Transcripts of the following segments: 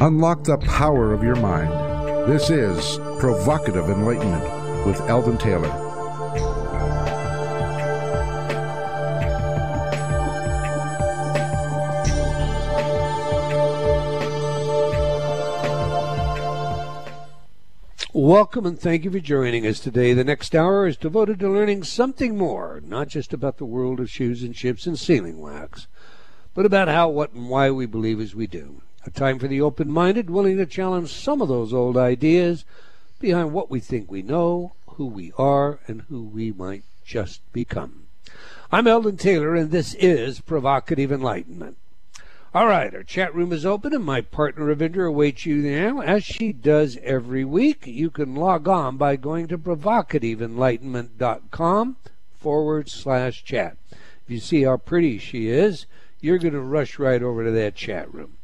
Unlock the power of your mind. This is Provocative Enlightenment with Eldon Taylor. Welcome and thank you for joining us today. The next hour is devoted to learning something more, not just about the world of shoes and ships and sealing wax, but about how, what, and why we believe as we do. A time for the open minded, willing to challenge some of those old ideas behind what we think we know, who we are, and who we might just become. I'm Eldon Taylor, and this is Provocative Enlightenment. All right, our chat room is open, and my partner Ravinder awaits you now, as she does every week. You can log on by going to provocativeenlightenment.com forward slash chat. If you see how pretty she is, you're going to rush right over to that chat room.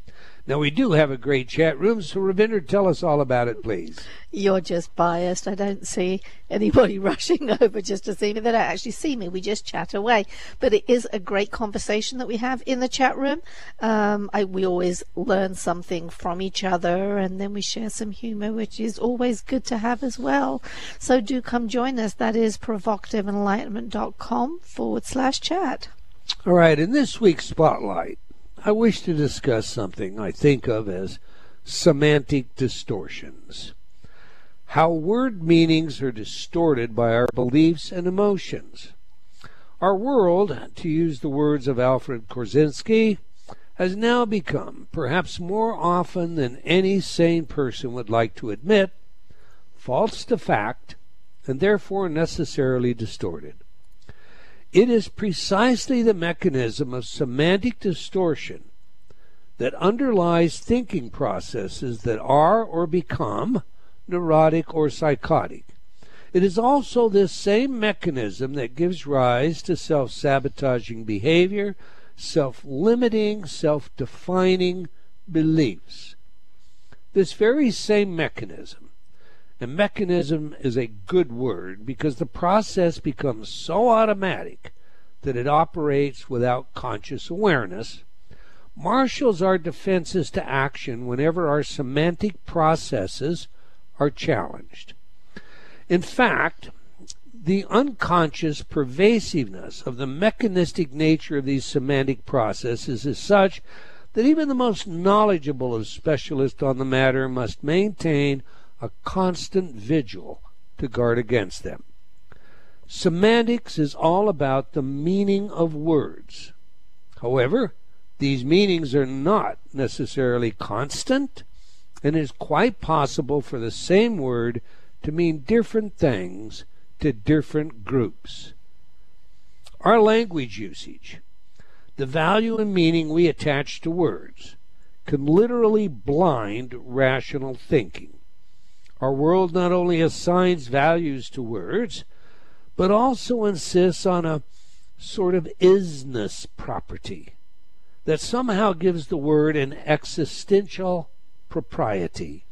Now, we do have a great chat room, so Ravinder, tell us all about it, please. You're just biased. I don't see anybody rushing over just to see me. They don't actually see me. We just chat away. But it is a great conversation that we have in the chat room. Um, I, we always learn something from each other, and then we share some humor, which is always good to have as well. So do come join us. That is provocativeenlightenment.com forward slash chat. All right, in this week's spotlight, I wish to discuss something I think of as semantic distortions. How word meanings are distorted by our beliefs and emotions. Our world, to use the words of Alfred Korzybski, has now become, perhaps more often than any sane person would like to admit, false to fact and therefore necessarily distorted. It is precisely the mechanism of semantic distortion that underlies thinking processes that are or become neurotic or psychotic. It is also this same mechanism that gives rise to self sabotaging behavior, self limiting, self defining beliefs. This very same mechanism and mechanism is a good word because the process becomes so automatic that it operates without conscious awareness. Marshals our defenses to action whenever our semantic processes are challenged. In fact, the unconscious pervasiveness of the mechanistic nature of these semantic processes is such that even the most knowledgeable of specialists on the matter must maintain a constant vigil to guard against them. Semantics is all about the meaning of words. However, these meanings are not necessarily constant, and it is quite possible for the same word to mean different things to different groups. Our language usage, the value and meaning we attach to words, can literally blind rational thinking. Our world not only assigns values to words, but also insists on a sort of isness property that somehow gives the word an existential propriety.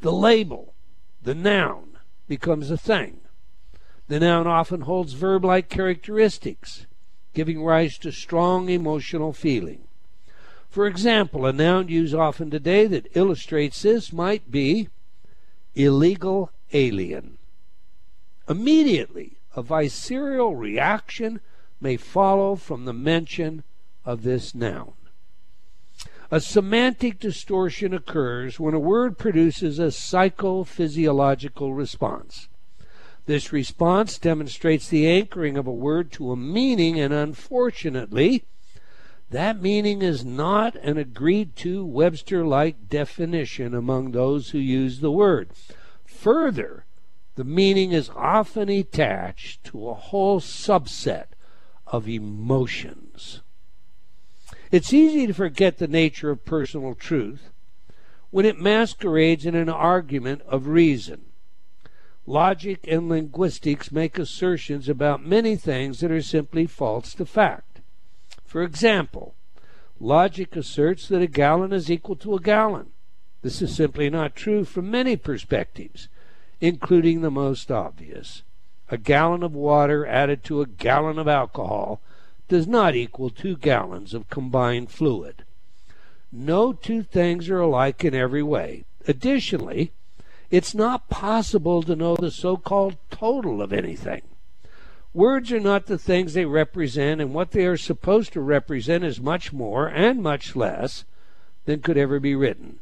The label, the noun, becomes a thing. The noun often holds verb like characteristics, giving rise to strong emotional feeling. For example, a noun used often today that illustrates this might be illegal alien. Immediately, a visceral reaction may follow from the mention of this noun. A semantic distortion occurs when a word produces a psychophysiological response. This response demonstrates the anchoring of a word to a meaning, and unfortunately, that meaning is not an agreed to Webster like definition among those who use the word. Further, the meaning is often attached to a whole subset of emotions. It's easy to forget the nature of personal truth when it masquerades in an argument of reason. Logic and linguistics make assertions about many things that are simply false to fact. For example, logic asserts that a gallon is equal to a gallon. This is simply not true from many perspectives, including the most obvious. A gallon of water added to a gallon of alcohol does not equal two gallons of combined fluid. No two things are alike in every way. Additionally, it's not possible to know the so called total of anything. Words are not the things they represent, and what they are supposed to represent is much more and much less than could ever be written.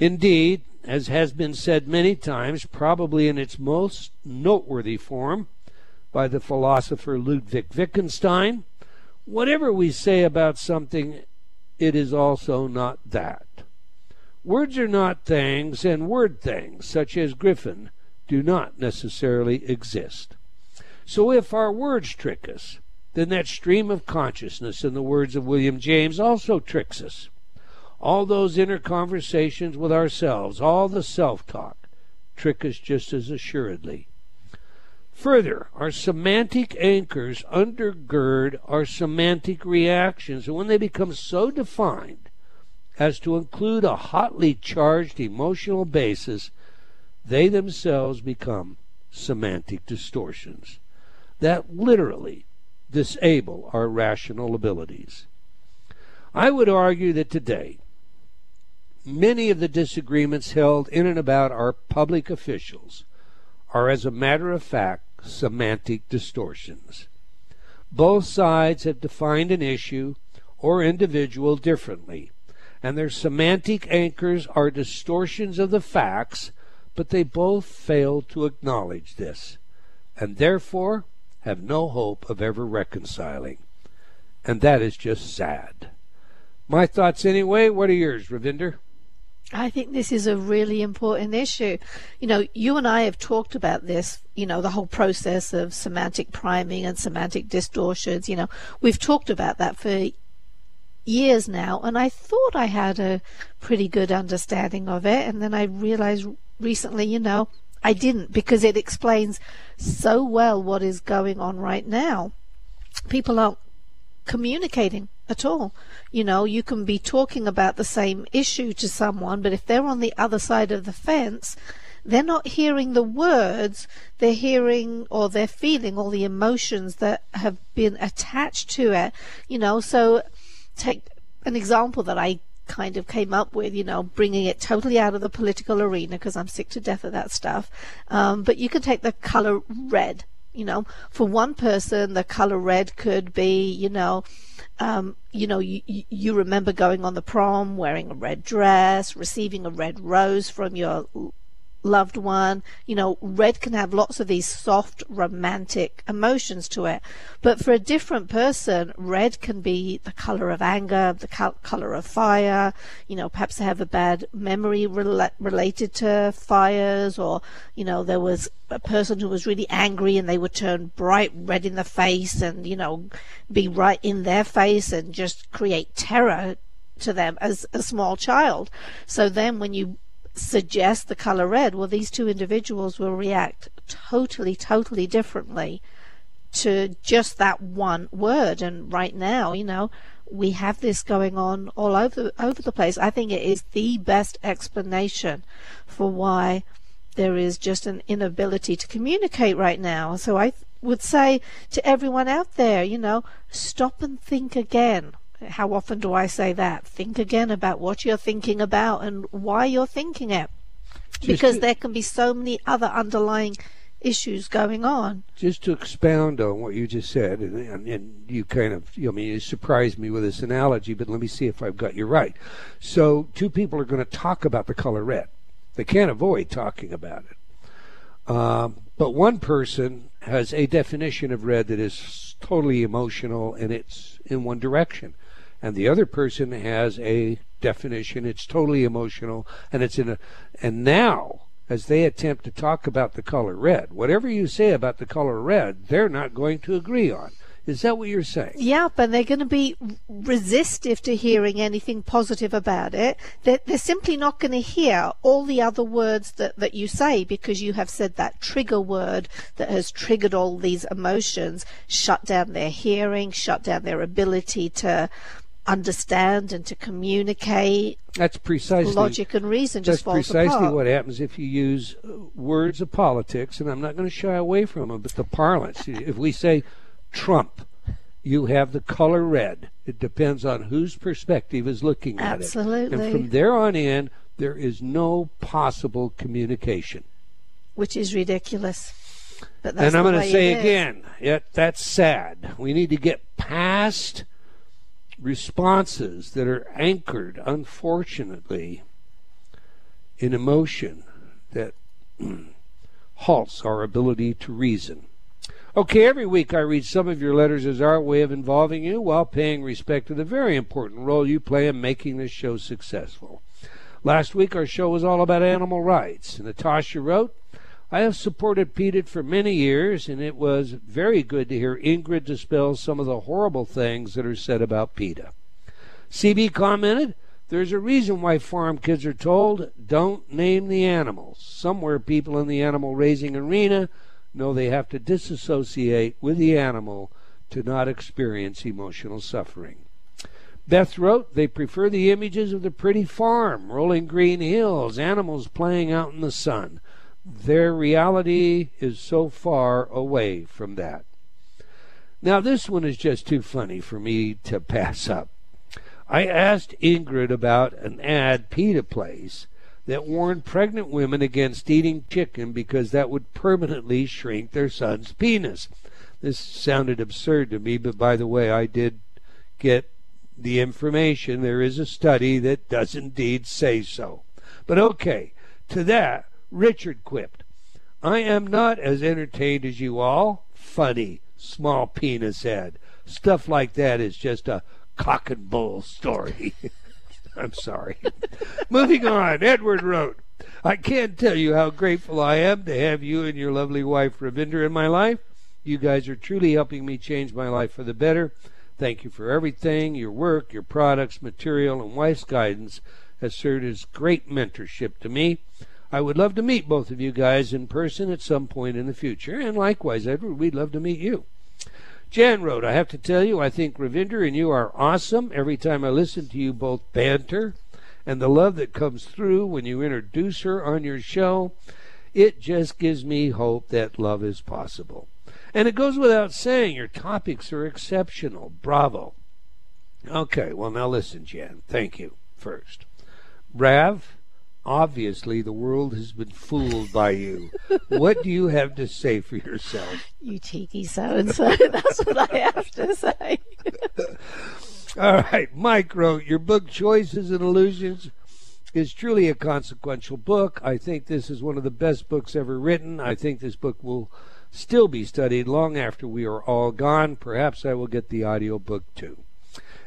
Indeed, as has been said many times, probably in its most noteworthy form by the philosopher Ludwig Wittgenstein, whatever we say about something, it is also not that. Words are not things, and word things, such as Griffin, do not necessarily exist. So if our words trick us, then that stream of consciousness, in the words of William James, also tricks us. All those inner conversations with ourselves, all the self talk, trick us just as assuredly. Further, our semantic anchors undergird our semantic reactions, and when they become so defined as to include a hotly charged emotional basis, they themselves become semantic distortions that literally disable our rational abilities. I would argue that today, many of the disagreements held in and about our public officials are, as a matter of fact, semantic distortions. Both sides have defined an issue or individual differently, and their semantic anchors are distortions of the facts, but they both fail to acknowledge this, and therefore have no hope of ever reconciling. And that is just sad. My thoughts anyway. What are yours, Ravinder? I think this is a really important issue. You know, you and I have talked about this, you know, the whole process of semantic priming and semantic distortions. You know, we've talked about that for years now, and I thought I had a pretty good understanding of it. And then I realized recently, you know, I didn't because it explains so well what is going on right now. People aren't communicating at all. You know, you can be talking about the same issue to someone, but if they're on the other side of the fence, they're not hearing the words, they're hearing or they're feeling all the emotions that have been attached to it. You know, so take an example that I kind of came up with, you know, bringing it totally out of the political arena because I'm sick to death of that stuff. Um, but you can take the color red. You know, for one person, the color red could be, you know, um, you know, you, you remember going on the prom, wearing a red dress, receiving a red rose from your loved one. You know, red can have lots of these soft, romantic emotions to it. But for a different person, red can be the color of anger, the color of fire. You know, perhaps they have a bad memory rela- related to fires, or, you know, there was a person who was really angry and they would turn bright red in the face and, you know, be right in their face and just create terror to them as a small child. So then when you suggest the color red, well, these two individuals will react totally, totally differently to just that one word. And right now, you know, we have this going on all over over the place. I think it is the best explanation for why there is just an inability to communicate right now. So I would say to everyone out there, you know, stop and think again. How often do I say that? Think again about what you're thinking about and why you're thinking it. because to, there can be so many other underlying issues going on. Just to expound on what you just said, and, and, and you kind of, I mean, you surprised me with this analogy, but let me see if I've got you right. So, two people are going to talk about the color red. They can't avoid talking about it. Um, but one person has a definition of red that is totally emotional and it's in one direction and the other person has a definition. It's totally emotional, and it's in a. And now, as they attempt to talk about the color red, whatever you say about the color red, they're not going to agree on. Is that what you're saying? Yeah, and they're going to be resistive to hearing anything positive about it. They're, they're simply not going to hear all the other words that, that you say because you have said that trigger word that has triggered all these emotions, shut down their hearing, shut down their ability to understand and to communicate. That's precisely logic and reason. That's precisely apart. what happens if you use uh, words of politics, and I'm not going to shy away from them. But the parlance, if we say Trump, you have the color red. It depends on whose perspective is looking at Absolutely. it. And from there on in, there is no possible communication. Which is ridiculous. But that's and I'm going to say again, it, that's sad. We need to get past responses that are anchored, unfortunately, in emotion that halts our ability to reason. Okay, every week I read some of your letters as our way of involving you while paying respect to the very important role you play in making this show successful. Last week our show was all about animal rights. Natasha wrote, I have supported PETA for many years, and it was very good to hear Ingrid dispel some of the horrible things that are said about PETA. CB commented, There's a reason why farm kids are told, don't name the animals. Somewhere people in the animal raising arena know they have to disassociate with the animal to not experience emotional suffering. Beth wrote, They prefer the images of the pretty farm, rolling green hills, animals playing out in the sun. Their reality is so far away from that. Now, this one is just too funny for me to pass up. I asked Ingrid about an ad PETA plays that warned pregnant women against eating chicken because that would permanently shrink their son's penis. This sounded absurd to me, but by the way, I did get the information. There is a study that does indeed say so. But okay, to that, Richard quipped, I am not as entertained as you all. Funny, small penis head. Stuff like that is just a cock and bull story. I'm sorry. Moving on, Edward wrote, I can't tell you how grateful I am to have you and your lovely wife, Ravinder, in my life. You guys are truly helping me change my life for the better. Thank you for everything. Your work, your products, material, and wife's guidance has served as great mentorship to me. I would love to meet both of you guys in person at some point in the future, and likewise, Edward, we'd love to meet you. Jan wrote, I have to tell you, I think Ravinder and you are awesome. Every time I listen to you both banter, and the love that comes through when you introduce her on your show, it just gives me hope that love is possible. And it goes without saying, your topics are exceptional. Bravo. Okay, well, now listen, Jan. Thank you first. Rav, Obviously, the world has been fooled by you. what do you have to say for yourself? You cheeky so and so. That's what I have to say. All right. Mike wrote Your book, Choices and Illusions, is truly a consequential book. I think this is one of the best books ever written. I think this book will still be studied long after we are all gone. Perhaps I will get the audio book too.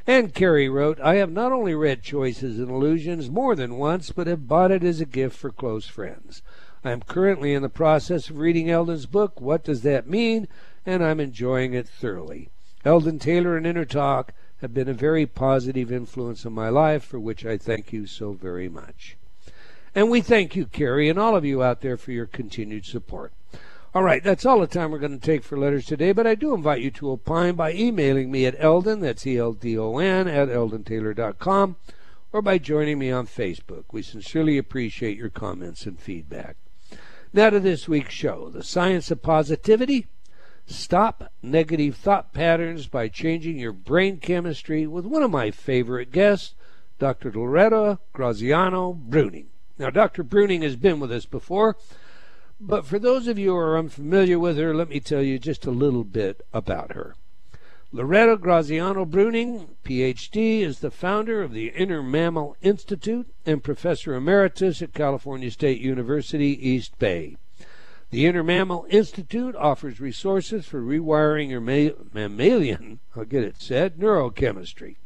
And Carrie wrote, I have not only read Choices and Illusions more than once, but have bought it as a gift for close friends. I am currently in the process of reading Eldon's book, What Does That Mean? and I'm enjoying it thoroughly. Eldon Taylor and InnerTalk have been a very positive influence in my life, for which I thank you so very much. And we thank you, Carrie, and all of you out there for your continued support. All right, that's all the time we're going to take for letters today, but I do invite you to opine by emailing me at Eldon, that's E-L-D-O-N, at eldontaylor.com, or by joining me on Facebook. We sincerely appreciate your comments and feedback. Now to this week's show, The Science of Positivity. Stop negative thought patterns by changing your brain chemistry with one of my favorite guests, Dr. Loretta Graziano Breuning. Now, Dr. Breuning has been with us before. But for those of you who are unfamiliar with her, let me tell you just a little bit about her. Loretta Graziano Breuning, PhD, is the founder of the Inner Mammal Institute and professor emeritus at California State University, East Bay. The Inner Mammal Institute offers resources for rewiring your ma- mammalian, I'll get it said, neurochemistry.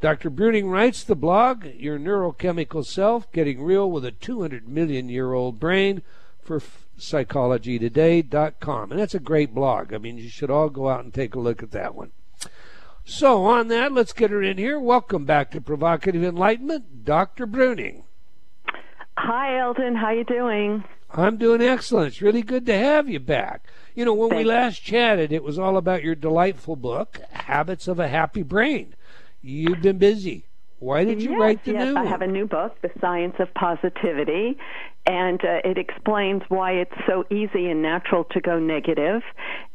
Dr. Breuning writes the blog, Your Neurochemical Self Getting Real with a 200 Million Year Old Brain for psychologytoday.com. And that's a great blog. I mean, you should all go out and take a look at that one. So, on that, let's get her in here. Welcome back to Provocative Enlightenment, Dr. Breuning. Hi, Eldon. How you doing? I'm doing excellent. It's really good to have you back. You know, when Thanks. we last chatted, it was all about your delightful book, Habits of a Happy Brain. You've been busy. Why did you yes, write the yes, new I have a new book, The Science of Positivity, and uh, it explains why it's so easy and natural to go negative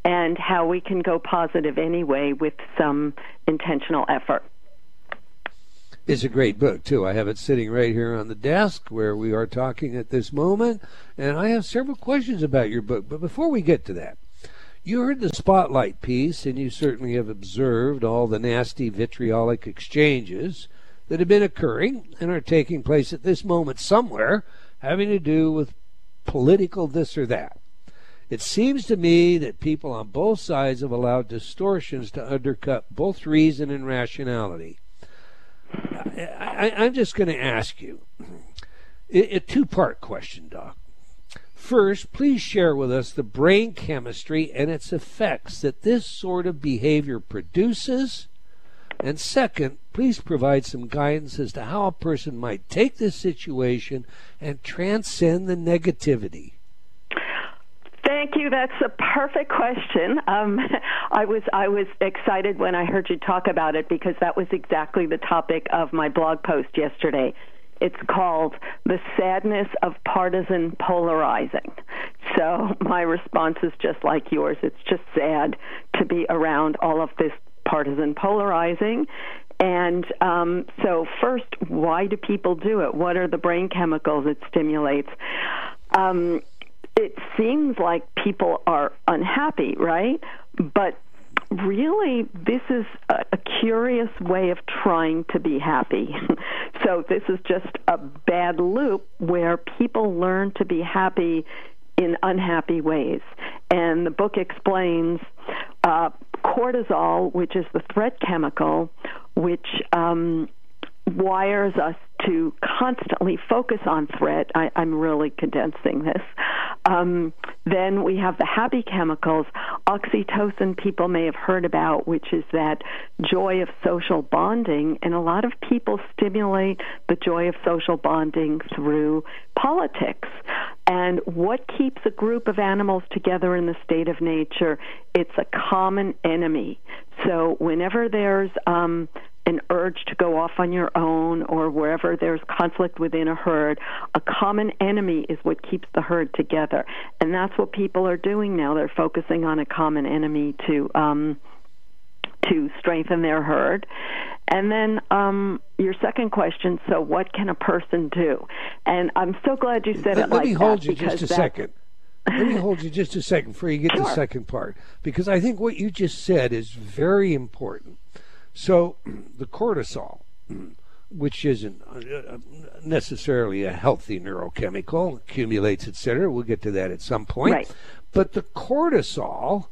and how we can go positive anyway with some intentional effort. It's a great book, too. I have it sitting right here on the desk where we are talking at this moment, and I have several questions about your book. But before we get to that, you heard the spotlight piece, and you certainly have observed all the nasty vitriolic exchanges that have been occurring and are taking place at this moment somewhere having to do with political this or that. It seems to me that people on both sides have allowed distortions to undercut both reason and rationality. I, am just going to ask you a, a two part question, Doc. First, please share with us the brain chemistry and its effects that this sort of behavior produces. And second, please provide some guidance as to how a person might take this situation and transcend the negativity. Thank you. That's a perfect question. Um, I was I was excited when I heard you talk about it because that was exactly the topic of my blog post yesterday. It's called The Sadness of Partisan Polarizing. So my response is just like yours. It's just sad to be around all of this partisan polarizing. And um, so, first, why do people do it? What are the brain chemicals it stimulates? Um, it seems like people are unhappy, right? But really, this is a, a curious way of trying to be happy. so, this is just a bad loop where people learn to be happy in unhappy ways. And the book explains uh, cortisol, which is the threat chemical, which um, wires us to constantly focus on threat. I, am really condensing this. Um, then we have the happy chemicals. Oxytocin, people may have heard about, which is that joy of social bonding. And a lot of people stimulate the joy of social bonding through politics. And what keeps a group of animals together in the state of nature? It's a common enemy. So whenever there's um, an urge to go off on your own or wherever there's conflict within a herd, a common enemy is what keeps the herd together. And that's what people are doing now. They're focusing on a common enemy to um, to strengthen their herd. And then um, your second question: So, what can a person do? And I'm so glad you said let, it let like me hold that you just a second. let me hold you just a second before you get sure. to the second part, because I think what you just said is very important. So the cortisol, which isn't uh, necessarily a healthy neurochemical, accumulates, etc. We'll get to that at some point. Right. But the cortisol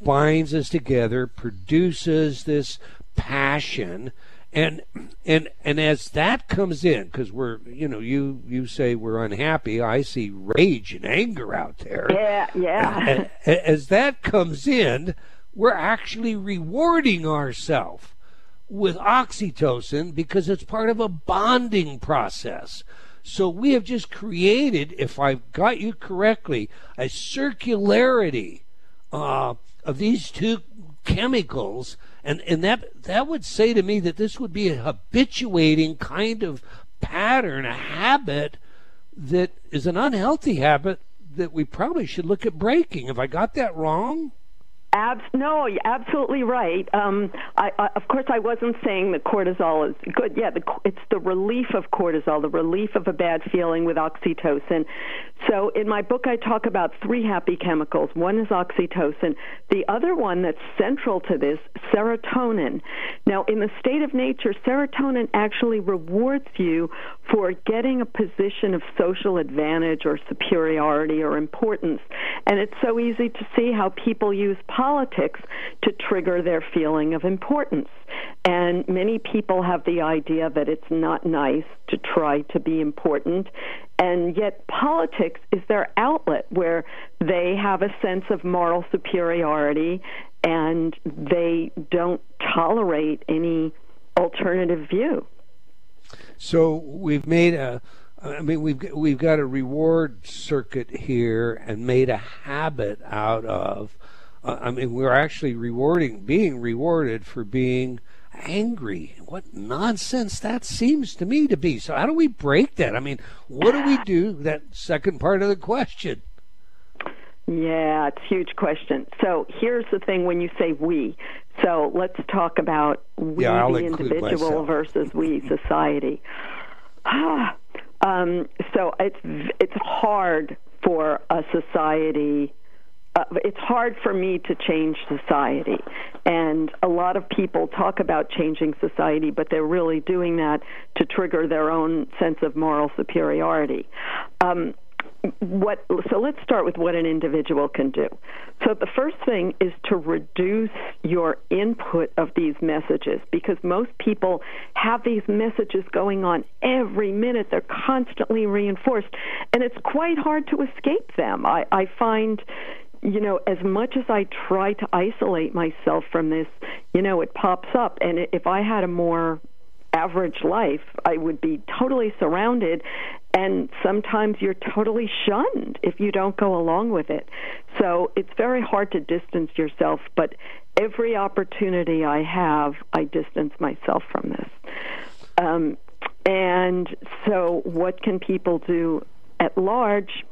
binds us together, produces this passion, and and and as that comes in, because we're you know you you say we're unhappy, I see rage and anger out there. Yeah, yeah. As that comes in we're actually rewarding ourselves with oxytocin because it's part of a bonding process. So we have just created, if I've got you correctly, a circularity uh, of these two chemicals, and and that that would say to me that this would be a habituating kind of pattern, a habit that is an unhealthy habit that we probably should look at breaking. Have I got that wrong? Abs- no, you're absolutely right. Um, I, I, of course, I wasn't saying that cortisol is good. Yeah, the, it's the relief of cortisol, the relief of a bad feeling with oxytocin. So, in my book, I talk about three happy chemicals. One is oxytocin. The other one that's central to this, serotonin. Now, in the state of nature, serotonin actually rewards you for getting a position of social advantage or superiority or importance. And it's so easy to see how people use politics to trigger their feeling of importance. And many people have the idea that it's not nice to try to be important. And yet, politics is their outlet where they have a sense of moral superiority and they don't tolerate any alternative view. So we've made a, I mean, we've we've got a reward circuit here and made a habit out of. Uh, I mean, we're actually rewarding, being rewarded for being angry. What nonsense that seems to me to be. So how do we break that? I mean, what do we do? That second part of the question. Yeah, it's a huge question. So here's the thing when you say we. So let's talk about we, yeah, the individual, versus we, society. um, so it's it's hard for a society. Uh, it's hard for me to change society. And a lot of people talk about changing society, but they're really doing that to trigger their own sense of moral superiority. Um, what so let's start with what an individual can do. So the first thing is to reduce your input of these messages because most people have these messages going on every minute. They're constantly reinforced and it's quite hard to escape them. I, I find you know, as much as I try to isolate myself from this, you know, it pops up. And if I had a more average life, I would be totally surrounded, and sometimes you're totally shunned if you don't go along with it. So it's very hard to distance yourself, but every opportunity I have, I distance myself from this. Um, and so, what can people do at large?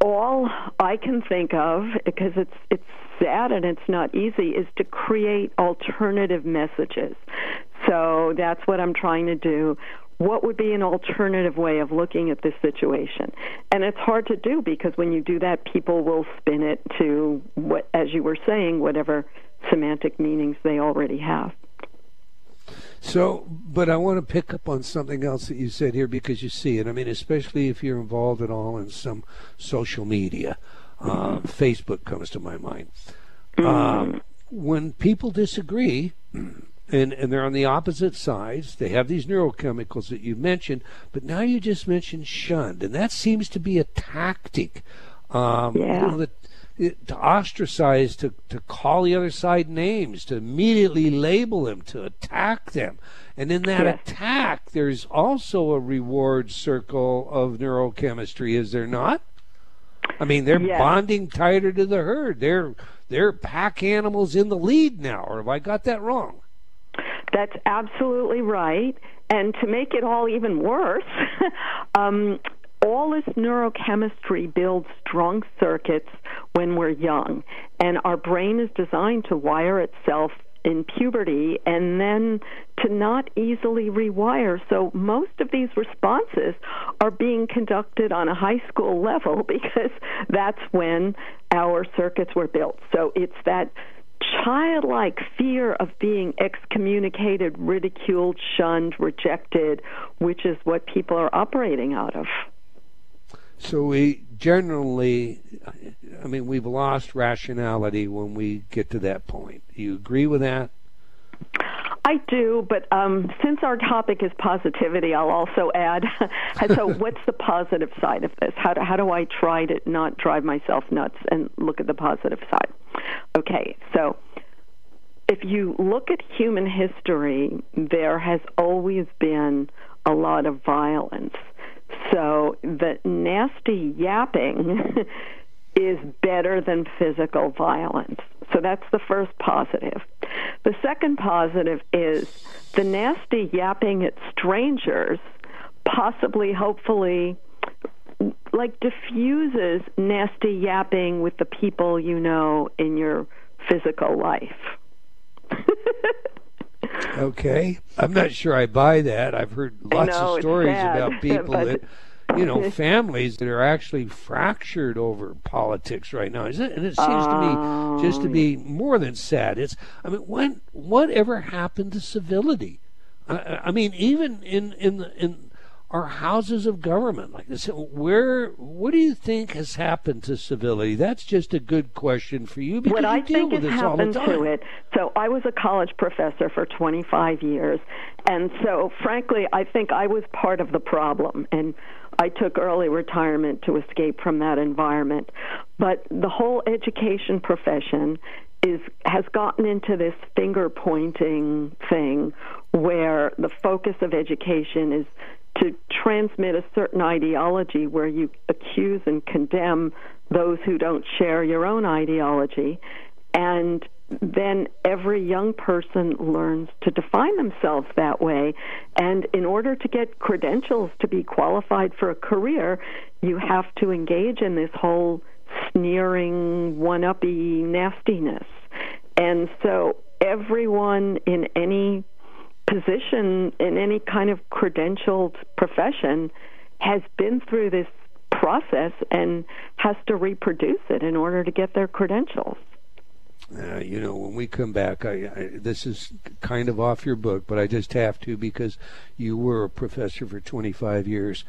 All I can think of, because it's it's sad and it's not easy, is to create alternative messages. So that's what I'm trying to do. What would be an alternative way of looking at this situation? And it's hard to do because when you do that, people will spin it to what, as you were saying, whatever semantic meanings they already have. So, but I want to pick up on something else that you said here because you see it. I mean, especially if you're involved at all in some social media. Uh, Facebook comes to my mind. Mm-hmm. Um, when people disagree, and, and they're on the opposite sides. They have these neurochemicals that you mentioned, but now you just mentioned shunned, and that seems to be a tactic. Um, yeah. You know, that, to ostracize, to, to call the other side names, to immediately label them, to attack them. And in that attack, there's also a reward circle of neurochemistry, is there not? I mean, they're bonding tighter to the herd. They're they're pack animals in the lead now, or have I got that wrong? That's absolutely right. And to make it all even worse, um, all this neurochemistry builds strong circuits when we're young, and our brain is designed to wire itself in puberty and then to not easily rewire. So most of these responses are being conducted on a high school level because that's when our circuits were built. So it's that childlike fear of being excommunicated, ridiculed, shunned, rejected, which is what people are operating out of. So we generally, I mean, we've lost rationality when we get to that point. Do you agree with that? I do, but um, since our topic is positivity, I'll also add. so, what's the positive side of this? How do, how do I try to not drive myself nuts and look at the positive side? Okay, so if you look at human history, there has always been a lot of violence. So the nasty yapping is better than physical violence. So that's the first positive. The second positive is the nasty yapping at strangers, possibly, hopefully, like diffuses nasty yapping with the people you know in your physical life. okay, I'm not sure I buy that. I've heard lots know, of stories sad, about people that, you know, families that are actually fractured over politics right now. It, and it seems oh. to me oh, just to be more than sad. It's, I mean, when whatever happened to civility? I, I mean, even in in the, in our houses of government like this where what do you think has happened to civility that's just a good question for you because what you i deal with this all the happened time. to it so i was a college professor for 25 years and so frankly i think i was part of the problem and I took early retirement to escape from that environment. But the whole education profession is has gotten into this finger pointing thing where the focus of education is to transmit a certain ideology where you accuse and condemn those who don't share your own ideology and then every young person learns to define themselves that way. And in order to get credentials to be qualified for a career, you have to engage in this whole sneering, one uppy nastiness. And so everyone in any position, in any kind of credentialed profession, has been through this process and has to reproduce it in order to get their credentials. Uh, you know, when we come back, I, I, this is kind of off your book, but I just have to because you were a professor for 25 years.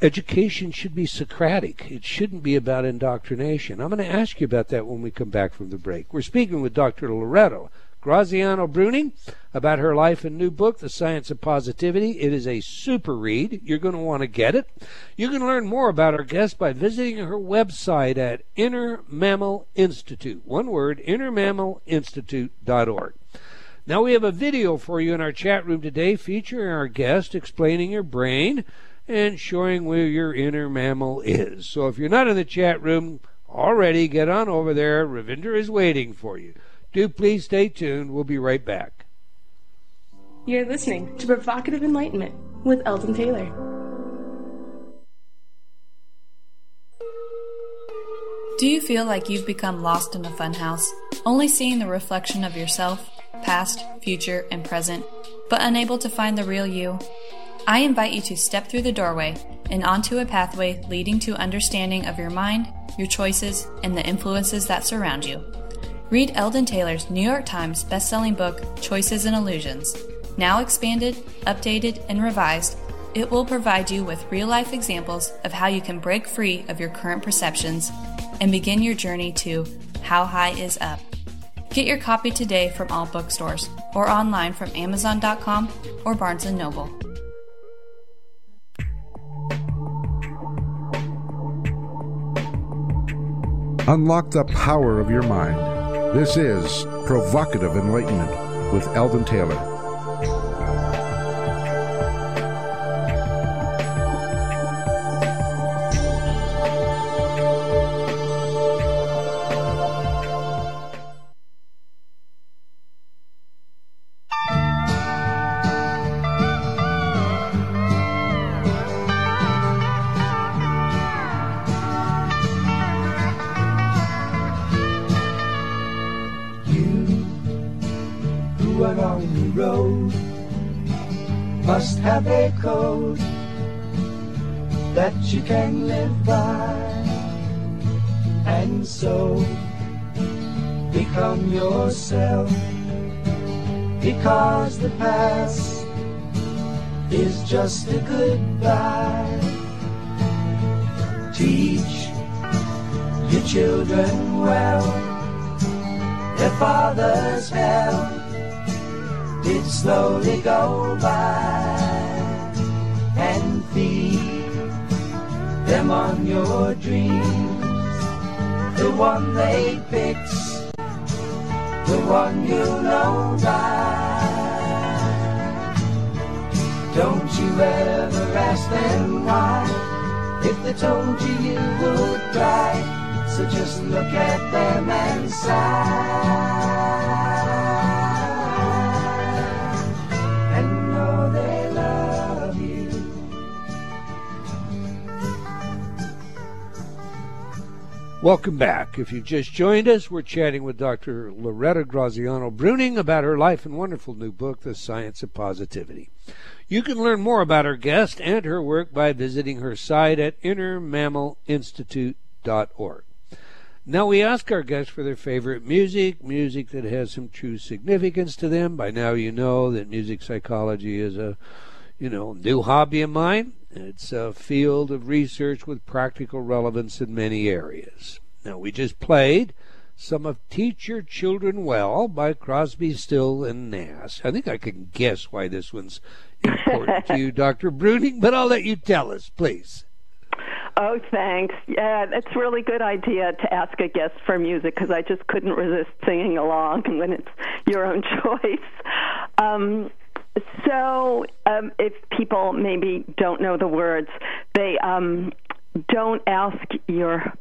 Education should be Socratic. It shouldn't be about indoctrination. I'm going to ask you about that when we come back from the break. We're speaking with Dr. Loretta Graziano Breuning about her life and new book, The Science of Positivity. It is a super read. You're going to want to get it. You can learn more about our guest by visiting her website at Inner Mammal Institute. One word, innermammalinstitute.org. Now we have a video for you in our chat room today featuring our guest explaining your brain and showing where your inner mammal is. So if you're not in the chat room already, get on over there. Ravinder is waiting for you. Do please stay tuned. We'll be right back. You're listening to Provocative Enlightenment with Eldon Taylor. Do you feel like you've become lost in a funhouse, only seeing the reflection of yourself, past, future, and present, but unable to find the real you? I invite you to step through the doorway and onto a pathway leading to understanding of your mind, your choices, and the influences that surround you. Read Eldon Taylor's New York Times bestselling book, Choices and Illusions. Now expanded, updated, and revised, it will provide you with real life examples of how you can break free of your current perceptions and begin your journey to How High is Up. Get your copy today from all bookstores or online from Amazon.com or Barnes & Noble. Unlock the power of your mind this is Provocative Enlightenment with Eldon Taylor. Because the past is just a goodbye. Teach your children well, their father's hell did slowly go by, and feed them on your dreams, the one they picked the one you know by. Don't you ever ask them why, if they told you you would cry. So just look at them and sigh. Welcome back. If you've just joined us, we're chatting with Dr. Loretta Graziano Breuning about her life and wonderful new book, The Science of Positivity. You can learn more about our guest and her work by visiting her site at innermammalinstitute.org. Now we ask our guests for their favorite music, music that has some true significance to them. By now you know that music psychology is a, you know, new hobby of mine. It's a field of research with practical relevance in many areas. Now, we just played some of Teach Your Children Well by Crosby, Stills, and Nash. I think I can guess why this one's important to you, Dr. Breuning, but I'll let you tell us, please. Oh, thanks. Yeah, it's a really good idea to ask a guest for music because I just couldn't resist singing along when it's your own choice. Um, so, um, if people maybe don't know the words, they um, don't ask your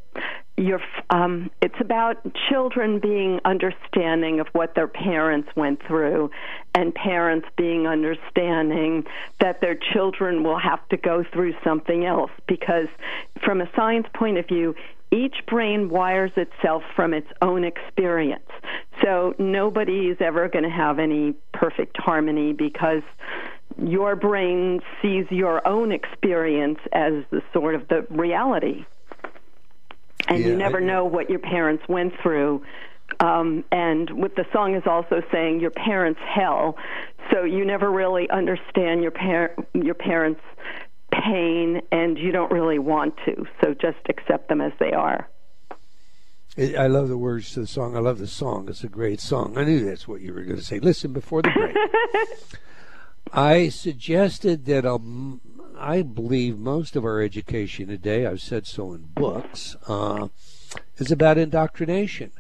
your um it's about children being understanding of what their parents went through and parents being understanding that their children will have to go through something else because from a science point of view each brain wires itself from its own experience So nobody is ever going to have any perfect harmony because your brain sees your own experience as the sort of the reality. And Yeah, you never I- know what your parents went through. Um, and what the song is also saying, your parents' hell. So you never really understand your par- your parents' pain, and you don't really want to. So just accept them as they are. I I love the words to the song. I love the song. It's a great song. I knew that's what you were going to say. Listen, before the break, I suggested that um, I believe most of our education today, I've said so in books, uh, is about indoctrination.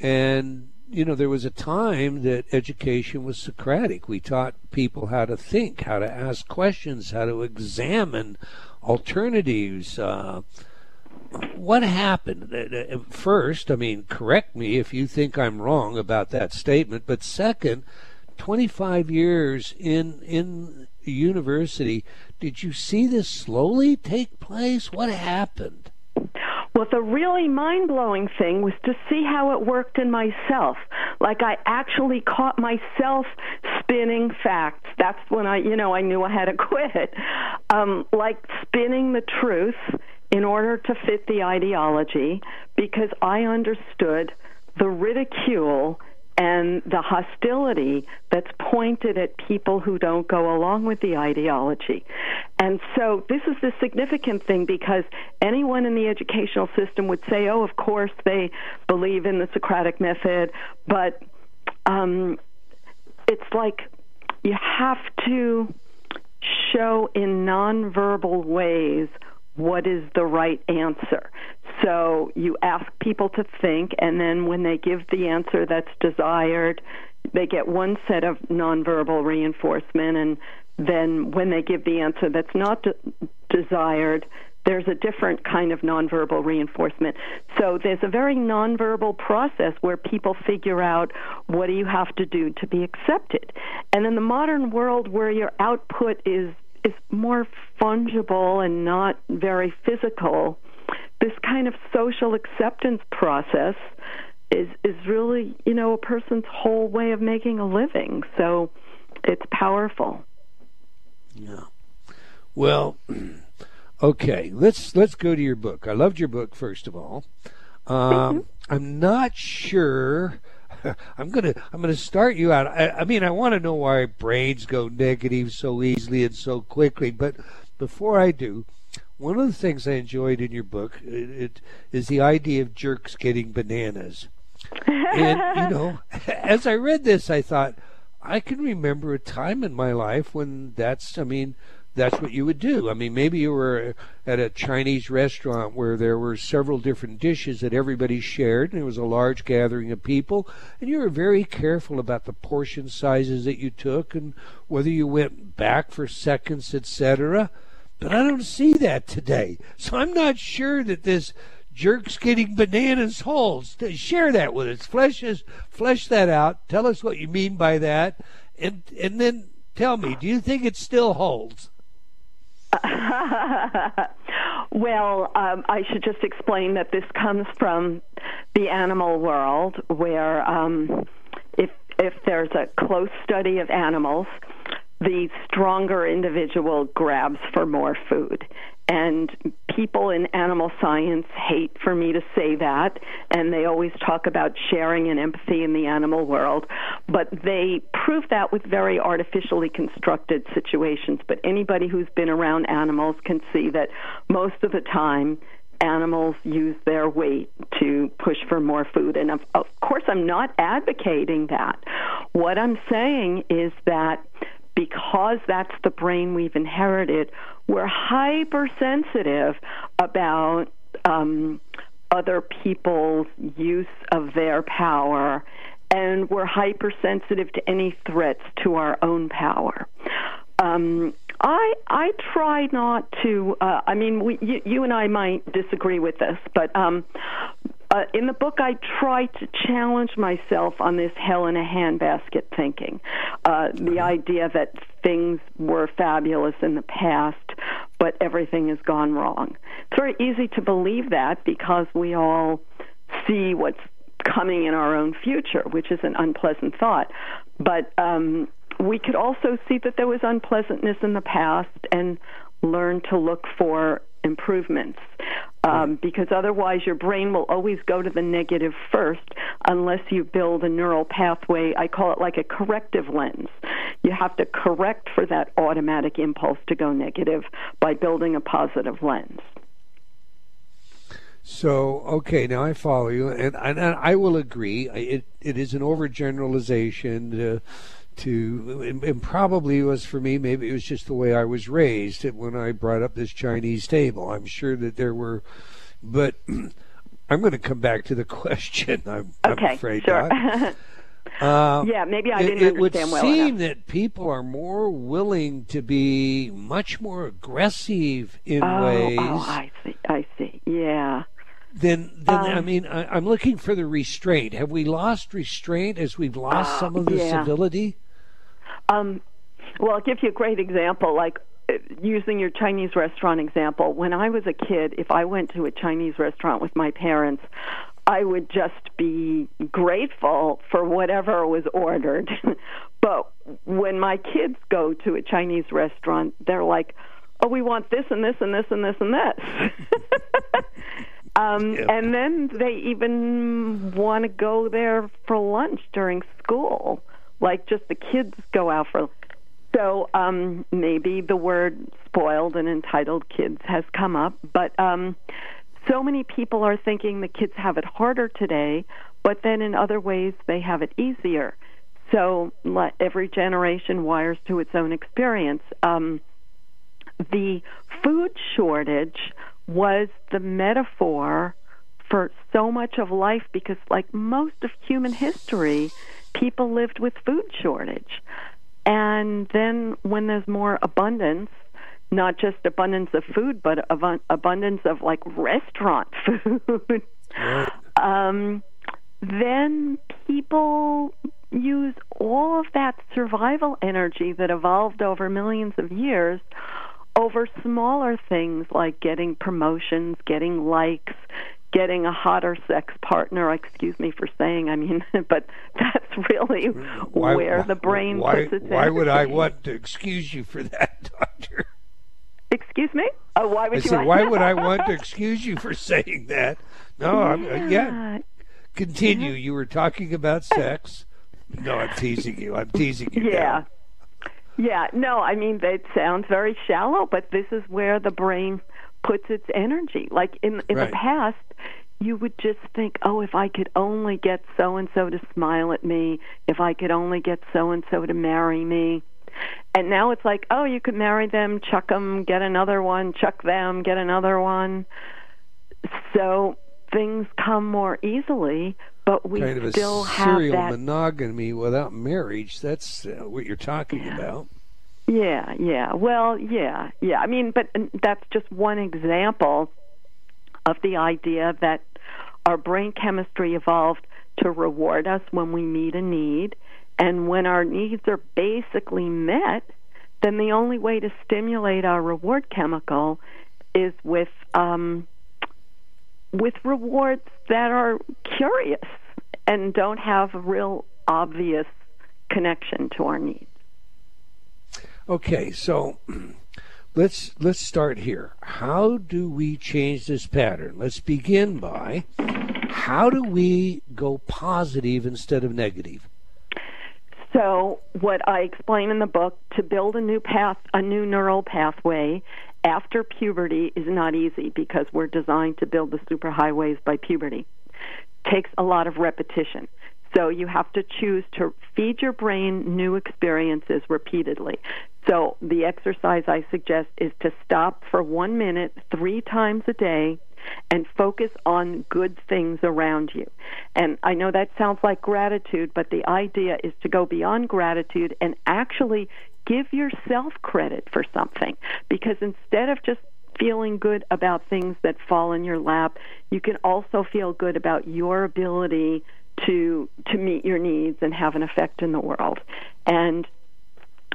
And, you know, there was a time that education was Socratic. We taught people how to think, how to ask questions, how to examine alternatives. Uh, what happened Uh, uh, first i mean correct me if you think i'm wrong about that statement but second 25 years in in university did you see this slowly take place what happened Well, the really mind blowing thing was to see how it worked in myself. Like I actually caught myself spinning facts. That's when I, you know, I knew I had to quit. Um, like spinning the truth in order to fit the ideology because I understood the ridicule and the hostility that's pointed at people who don't go along with the ideology. And so this is the significant thing because anyone in the educational system would say, oh, of course they believe in the Socratic method, but um, it's like you have to show in nonverbal ways what is the right answer. So you ask people to think, and then when they give the answer that's desired, they get one set of nonverbal reinforcement, and then when they give the answer that's not de- desired, there's a different kind of nonverbal reinforcement. So there's a very nonverbal process where people figure out what do you have to do to be accepted. And in the modern world where your output is is more fungible and not very physical, this kind of social acceptance process is is really, you know, a person's whole way of making a living. So it's powerful. yeah well okay let's let's go to your book i loved your book first of all um, i'm not sure I'm gonna I'm gonna start you out. I, I mean, I want to know why brains go negative so easily and so quickly. But before I do, one of the things I enjoyed in your book it, it is the idea of jerks getting bananas. And you know, as I read this, I thought I can remember a time in my life when that's. I mean, that's what you would do. I mean, maybe you were at a Chinese restaurant where there were several different dishes that everybody shared, and there was a large gathering of people, and you were very careful about the portion sizes that you took and whether you went back for seconds, etc. But I don't see that today, so I'm not sure that this jerks getting bananas holds. Share that with us. Flesh us, flesh that out. Tell us what you mean by that, and and then tell me, do you think it still holds? well, um, I should just explain that this comes from the animal world, where um, if if there's a close study of animals, the stronger individual grabs for more food. And people in animal science hate for me to say that, and they always talk about sharing and empathy in the animal world, but they prove that with very artificially constructed situations. But anybody who's been around animals can see that most of the time, animals use their weight to push for more food. And of, of course, I'm not advocating that. What I'm saying is that because that's the brain we've inherited, we're hypersensitive about um, other people's use of their power, and we're hypersensitive to any threats to our own power. Um, I I try not to. Uh, I mean, we, you, you and I might disagree with this, but um, uh, in the book, I try to challenge myself on this hell in a handbasket thinking. Uh, the idea that things were fabulous in the past, but everything has gone wrong. It's very easy to believe that because we all see what's coming in our own future, which is an unpleasant thought. But um, we could also see that there was unpleasantness in the past and learn to look for improvements. Um, because otherwise, your brain will always go to the negative first unless you build a neural pathway. I call it like a corrective lens. You have to correct for that automatic impulse to go negative by building a positive lens. So okay, now I follow you, and, and, and I will agree. It it is an overgeneralization to, to and, and probably was for me. Maybe it was just the way I was raised. When I brought up this Chinese table, I'm sure that there were, but I'm going to come back to the question. I'm, Okay, I'm afraid sure. Uh, yeah, maybe I didn't it would understand well seem enough. that people are more willing to be much more aggressive in Oh, ways oh, I see. I see. Yeah. then, then I Um, mean, I, I'm looking for the restraint. Have we lost restraint as we've lost Uh, some of the yeah. civility? Um, well, I'll give you a great example. Like uh, using your Chinese restaurant example. When I was a kid, if I went to a Chinese restaurant with my parents, I would just be grateful for whatever was ordered. but when my kids go to a Chinese restaurant, they're like, "Oh, we want this and this and this and this and this." um, Yeah. And then they even want to go there for lunch during school, like just the kids go out for. So um, maybe the word spoiled and entitled kids has come up, but um, so many people are thinking the kids have it harder today, but then in other ways they have it easier. So every generation wires to its own experience. Um, the food shortage was the metaphor for so much of life because, like most of human history, people lived with food shortage. And then when there's more abundance, not just abundance of food, but abundance of like restaurant food, um, then people use all of that survival energy that evolved over millions of years over smaller things like getting promotions, getting likes, getting a hotter sex partner. Excuse me for saying, I mean, but that's really Why- where why- the brain why, puts its energy. Why would I want to excuse you for that, Doctor? Excuse me? Oh, why would I you? said, why would I want to excuse you for saying that? No, I'm, uh, yeah. Continue. You were talking about sex. No, I'm teasing you. I'm teasing you. Yeah. now. Yeah, no, I mean that sounds very shallow, but this is where the brain puts its energy. Like in in Right. the past, you would just think, "Oh, if I could only get so and so to smile at me, if I could only get so and so to marry me." And now it's like, "Oh, you could marry them, chuck them, get another one, chuck them, get another one." So things come more easily, but we kind of a still have serial that monogamy without marriage. That's uh, what you're talking Yeah. about. Yeah, yeah. Well, yeah, yeah. I mean, but that's just one example of the idea that our brain chemistry evolved to reward us when we meet a need, and when our needs are basically met, then the only way to stimulate our reward chemical is with um, with rewards that are curious and don't have a real obvious connection to our needs. Okay, so let's let's start here. How do we change this pattern? Let's begin by how do we go positive instead of negative? So, what I explain in the book to build a new path, a new neural pathway after puberty is not easy because we're designed to build the superhighways by puberty. Takes a lot of repetition. So you have to choose to feed your brain new experiences repeatedly. So the exercise I suggest is to stop for 1 minute 3 times a day and focus on good things around you. And I know that sounds like gratitude, but the idea is to go beyond gratitude and actually give yourself credit for something. Because instead of just feeling good about things that fall in your lap, you can also feel good about your ability to to meet your needs and have an effect in the world. And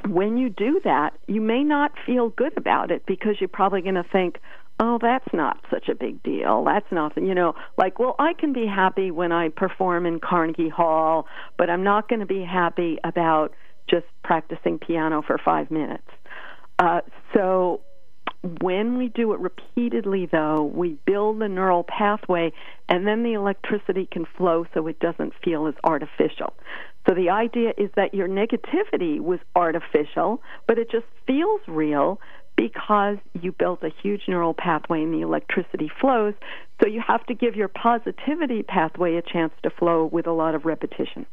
when you do that, you may not feel good about it because you're probably going to think, oh, that's not such a big deal. That's nothing, you know, like, well, I can be happy when I perform in Carnegie Hall, but I'm not going to be happy about just practicing piano for five minutes. Uh, so when we do it repeatedly, though, we build the neural pathway, and then the electricity can flow so it doesn't feel as artificial. So the idea is that your negativity was artificial, but it just feels real because you built a huge neural pathway and the electricity flows. So you have to give your positivity pathway a chance to flow with a lot of repetition.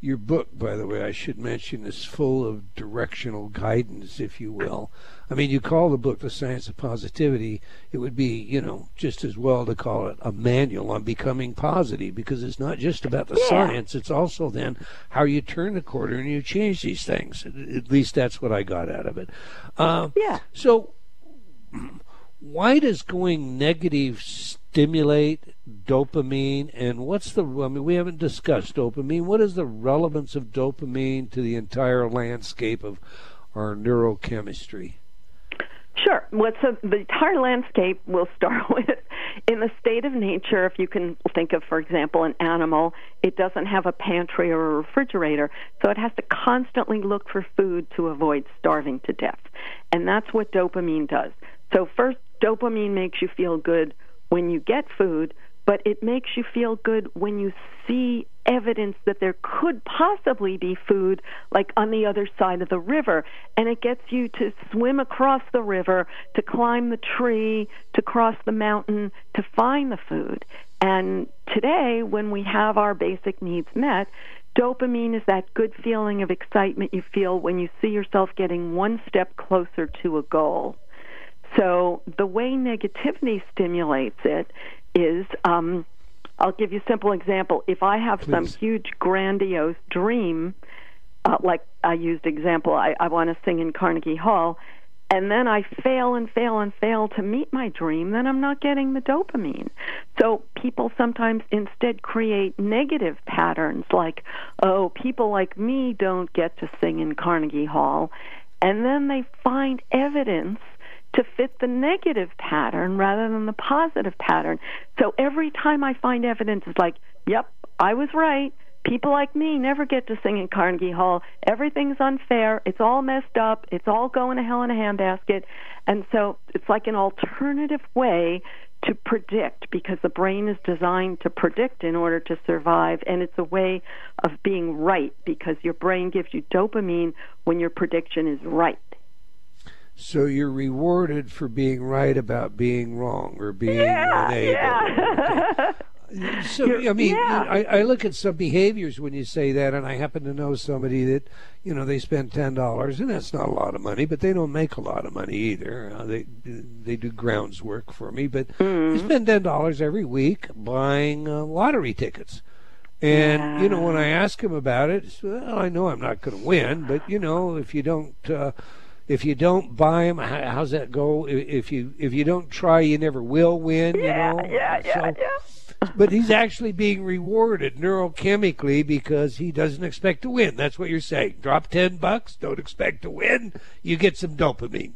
Your book, by the way, I should mention, is full of directional guidance, if you will. I mean, you call the book The Science of Positivity. It would be, you know, just as well to call it a manual on becoming positive because it's not just about the yeah. science, it's also then how you turn the corner and you change these things. At least that's what I got out of it. Uh, yeah. So, why does going negative stimulate dopamine and what's the I mean we haven't discussed dopamine what is the relevance of dopamine to the entire landscape of our neurochemistry Sure. What's a, the entire landscape we'll start with in the state of nature. If you can think of, for example, an animal, it doesn't have a pantry or a refrigerator, so it has to constantly look for food to avoid starving to death. And that's what dopamine does. So, first, dopamine makes you feel good when you get food, but it makes you feel good when you see evidence that there could possibly be food like on the other side of the river. And it gets you to swim across the river to climb the tree to cross the mountain to find the food. And today when we have our basic needs met dopamine is that good feeling of excitement you feel when you see yourself getting one step closer to a goal. So the way negativity stimulates it is um, I'll give you a simple example. If I have Please. some huge, grandiose dream, uh, like I used example, I, I want to sing in Carnegie Hall, and then I fail and fail and fail to meet my dream, then I'm not getting the dopamine. So people sometimes instead create negative patterns like, oh, people like me don't get to sing in Carnegie Hall. And then they find evidence to fit the negative pattern rather than the positive pattern. So every time I find evidence, it's like, yep, I was right. People like me never get to sing in Carnegie Hall. Everything's unfair. It's all messed up. It's all going to hell in a handbasket. And so it's like an alternative way to predict because the brain is designed to predict in order to survive. And it's a way of being right because your brain gives you dopamine when your prediction is right. So you're rewarded for being right about being wrong or being yeah, unable. Yeah. Okay. So I mean, yeah. I, I look at some behaviors when you say that, and I happen to know somebody that you know they spend ten dollars, and that's not a lot of money, but they don't make a lot of money either. Uh, they they do grounds work for me, but mm-hmm. they spend ten dollars every week buying uh, lottery tickets. And yeah. you know, when I ask him about it, well, I know I'm not going to win, but you know, if you don't. Uh, if you don't buy them, how's that go? If you if you don't try, you never will win. Yeah, you know? yeah, yeah, so, yeah. but he's actually being rewarded neurochemically because he doesn't expect to win. That's what you're saying. Drop ten bucks, don't expect to win. You get some dopamine.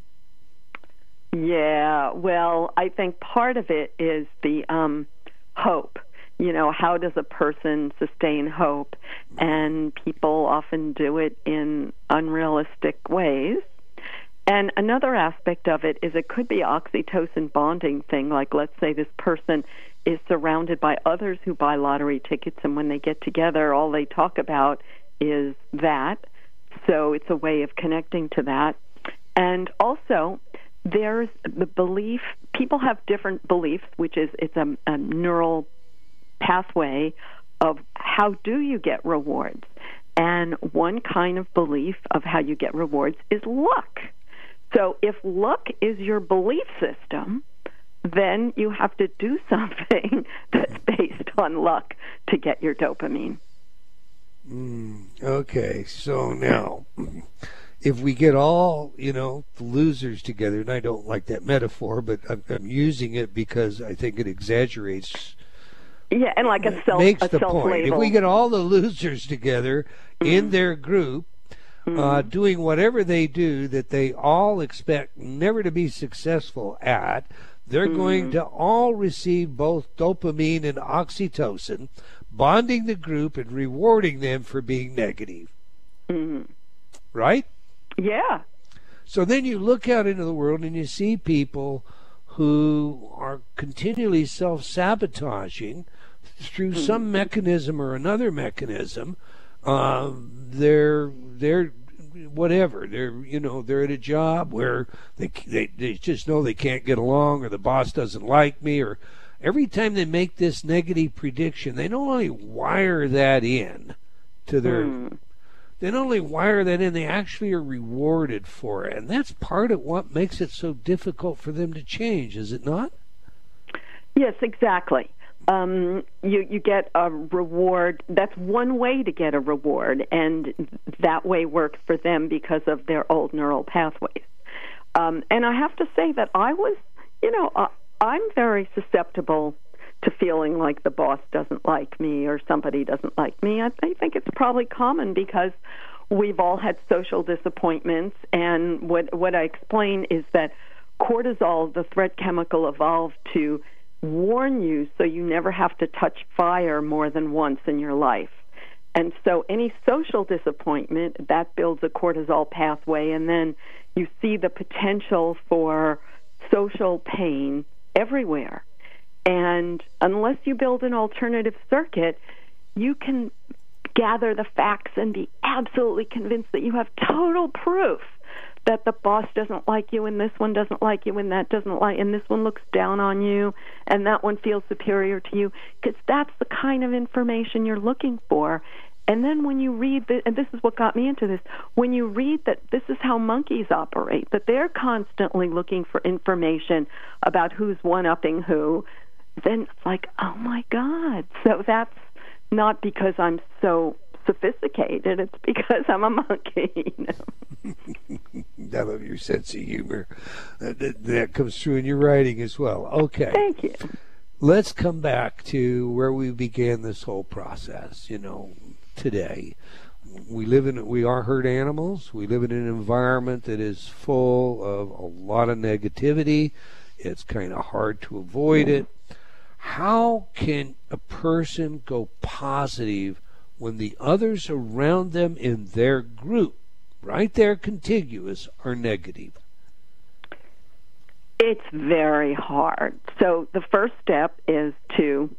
Yeah, well, I think part of it is the um, hope. You know, how does a person sustain hope? And people often do it in unrealistic ways. And another aspect of it is it could be oxytocin bonding thing. Like, let's say this person is surrounded by others who buy lottery tickets, and when they get together, all they talk about is that. So it's a way of connecting to that. And also, there's the belief. People have different beliefs, which is it's a, a neural pathway of how do you get rewards. And one kind of belief of how you get rewards is luck. So if luck is your belief system, then you have to do something that's based on luck to get your dopamine. Mm, okay, so now if we get all you know the losers together, and I don't like that metaphor, but I'm, I'm using it because I think it exaggerates. Yeah, and like a self makes a the point. If we get all the losers together mm-hmm. in their group, uh, doing whatever they do that they all expect never to be successful at. They're going to all receive both dopamine and oxytocin, bonding the group and rewarding them for being negative. Right? Yeah. So then you look out into the world and you see people who are continually self sabotaging through some mechanism or another mechanism. Um, they're they're whatever they're you know they're at a job where they, they they just know they can't get along or the boss doesn't like me or every time they make this negative prediction they not only wire that in to their hmm. they not only wire that in, they actually are rewarded for it. And that's part of what makes it so difficult for them to change, is it not? Yes, exactly. Um, you you get a reward. That's one way to get a reward, and that way works for them because of their old neural pathways. Um, and I have to say that I was, you know, uh, I'm very susceptible to feeling like the boss doesn't like me or somebody doesn't like me. I, I think it's probably common because we've all had social disappointments, and what what I explain is that cortisol, the threat chemical, evolved to warn you so you never have to touch fire more than once in your life. And so any social disappointment that builds a cortisol pathway and then you see the potential for social pain everywhere. And unless you build an alternative circuit, you can gather the facts and be absolutely convinced that you have total proof that the boss doesn't like you and this one doesn't like you and that doesn't like and this one looks down on you and that one feels superior to you. Because that's the kind of information you're looking for. And then when you read the, and this is what got me into this when you read that this is how monkeys operate that they're constantly looking for information about who's one upping who then it's like oh my god. So that's not because i'm so sophisticated it's because i'm a monkey you know? I love your sense of humor. That, that, that comes through in your writing as well. Okay. thank you Let's come back to where we began this whole process, you know, today. We live in we are herd animals. We live in an environment that is full of a lot of negativity. It's kind of hard to avoid it. How can a person go positive when the others around them in their group, right there contiguous, are negative? It's very hard. So the first step is to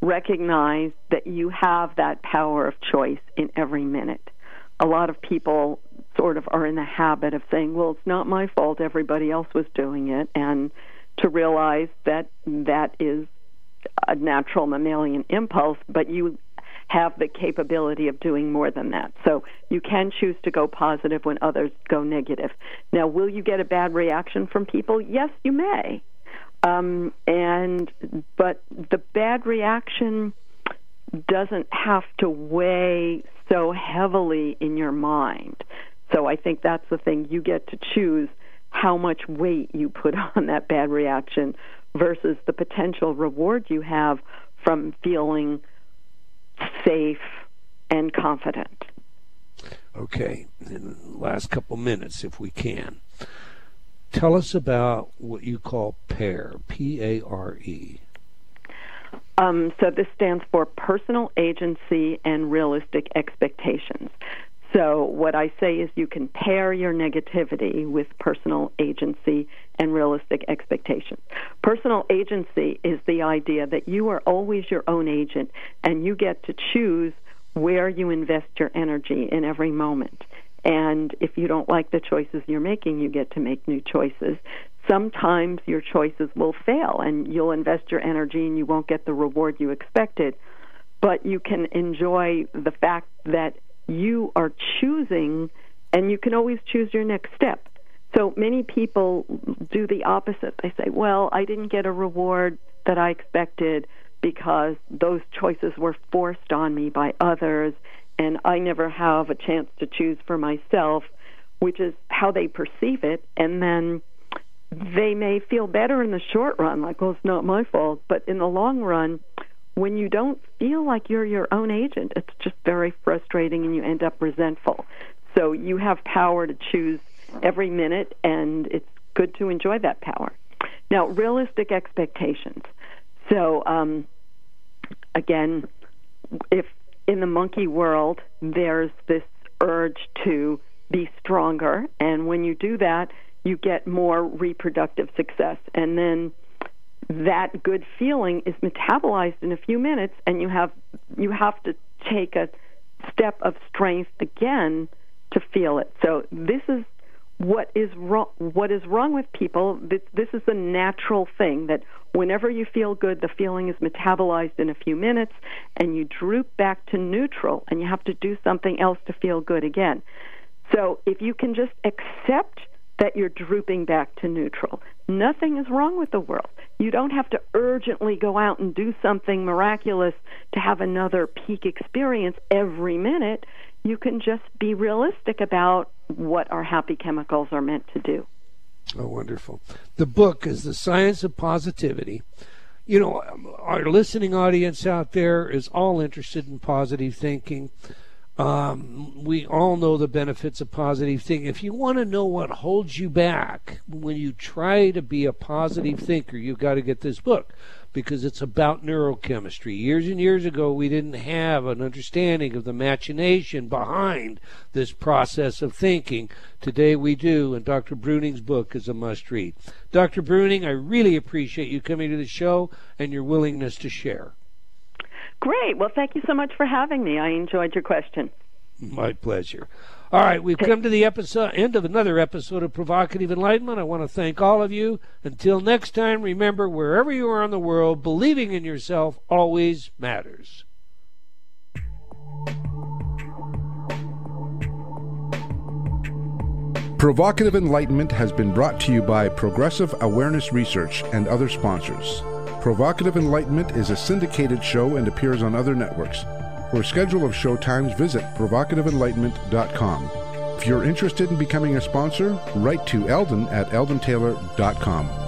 recognize that you have that power of choice in every minute. A lot of people sort of are in the habit of saying, well, it's not my fault, everybody else was doing it, and to realize that that is a natural mammalian impulse, but you have the capability of doing more than that. So you can choose to go positive when others go negative. Now, will you get a bad reaction from people? Yes, you may. Um, and but the bad reaction doesn't have to weigh so heavily in your mind. So I think that's the thing you get to choose how much weight you put on that bad reaction versus the potential reward you have from feeling safe and confident. Okay, in the last couple minutes, if we can, tell us about what you call PARE, P A R E. Um, so this stands for personal agency and realistic expectations. So what I say is you can pair your negativity with personal agency and realistic expectations. Personal agency is the idea that you are always your own agent and you get to choose where you invest your energy in every moment. And if you don't like the choices you're making, you get to make new choices. Sometimes your choices will fail and you'll invest your energy and you won't get the reward you expected. But you can enjoy the fact that you are choosing and you can always choose your next step. So many people do the opposite. They say, well, I didn't get a reward that I expected because those choices were forced on me by others and I never have a chance to choose for myself, which is how they perceive it. And then they may feel better in the short run, like, well, it's not my fault. But in the long run, when you don't feel like you're your own agent, it's just very frustrating and you end up resentful. So you have power to choose every minute, and it's good to enjoy that power. Now, realistic expectations. So, um, again, if in the monkey world there's this urge to be stronger, and when you do that, you get more reproductive success, and then that good feeling is metabolized in a few minutes, and you have you have to take a step of strength again to feel it. So this is what is wrong what is wrong with people. This, this is the natural thing that whenever you feel good the feeling is metabolized in a few minutes and you droop back to neutral and you have to do something else to feel good again. So if you can just accept that you're drooping back to neutral nothing is wrong with the world you don't have to urgently go out and do something miraculous to have another peak experience every minute you can just be realistic about what our happy chemicals are meant to do. Oh, wonderful. The book is The Science of Positivity. You know, our listening audience out there is all interested in positive thinking. Um, we all know the benefits of positive thinking. If you want to know what holds you back when you try to be a positive thinker, you've got to get this book because it's about neurochemistry. Years and years ago, we didn't have an understanding of the machination behind this process of thinking. Today we do, and Dr. Breuning's book is a must read. Dr. Breuning, I really appreciate you coming to the show and your willingness to share. Great. Well, thank you so much for having me. I enjoyed your question. My pleasure. All right, we've come to the episode end of another episode of Provocative Enlightenment. I want to thank all of you. Until next time, remember wherever you are in the world, believing in yourself always matters. Provocative Enlightenment has been brought to you by Progressive Awareness Research and other sponsors. Provocative Enlightenment is a syndicated show and appears on other networks. For a schedule of show times, visit provocativeenlightenment.com. If you're interested in becoming a sponsor, write to Eldon at eldontaylor.com.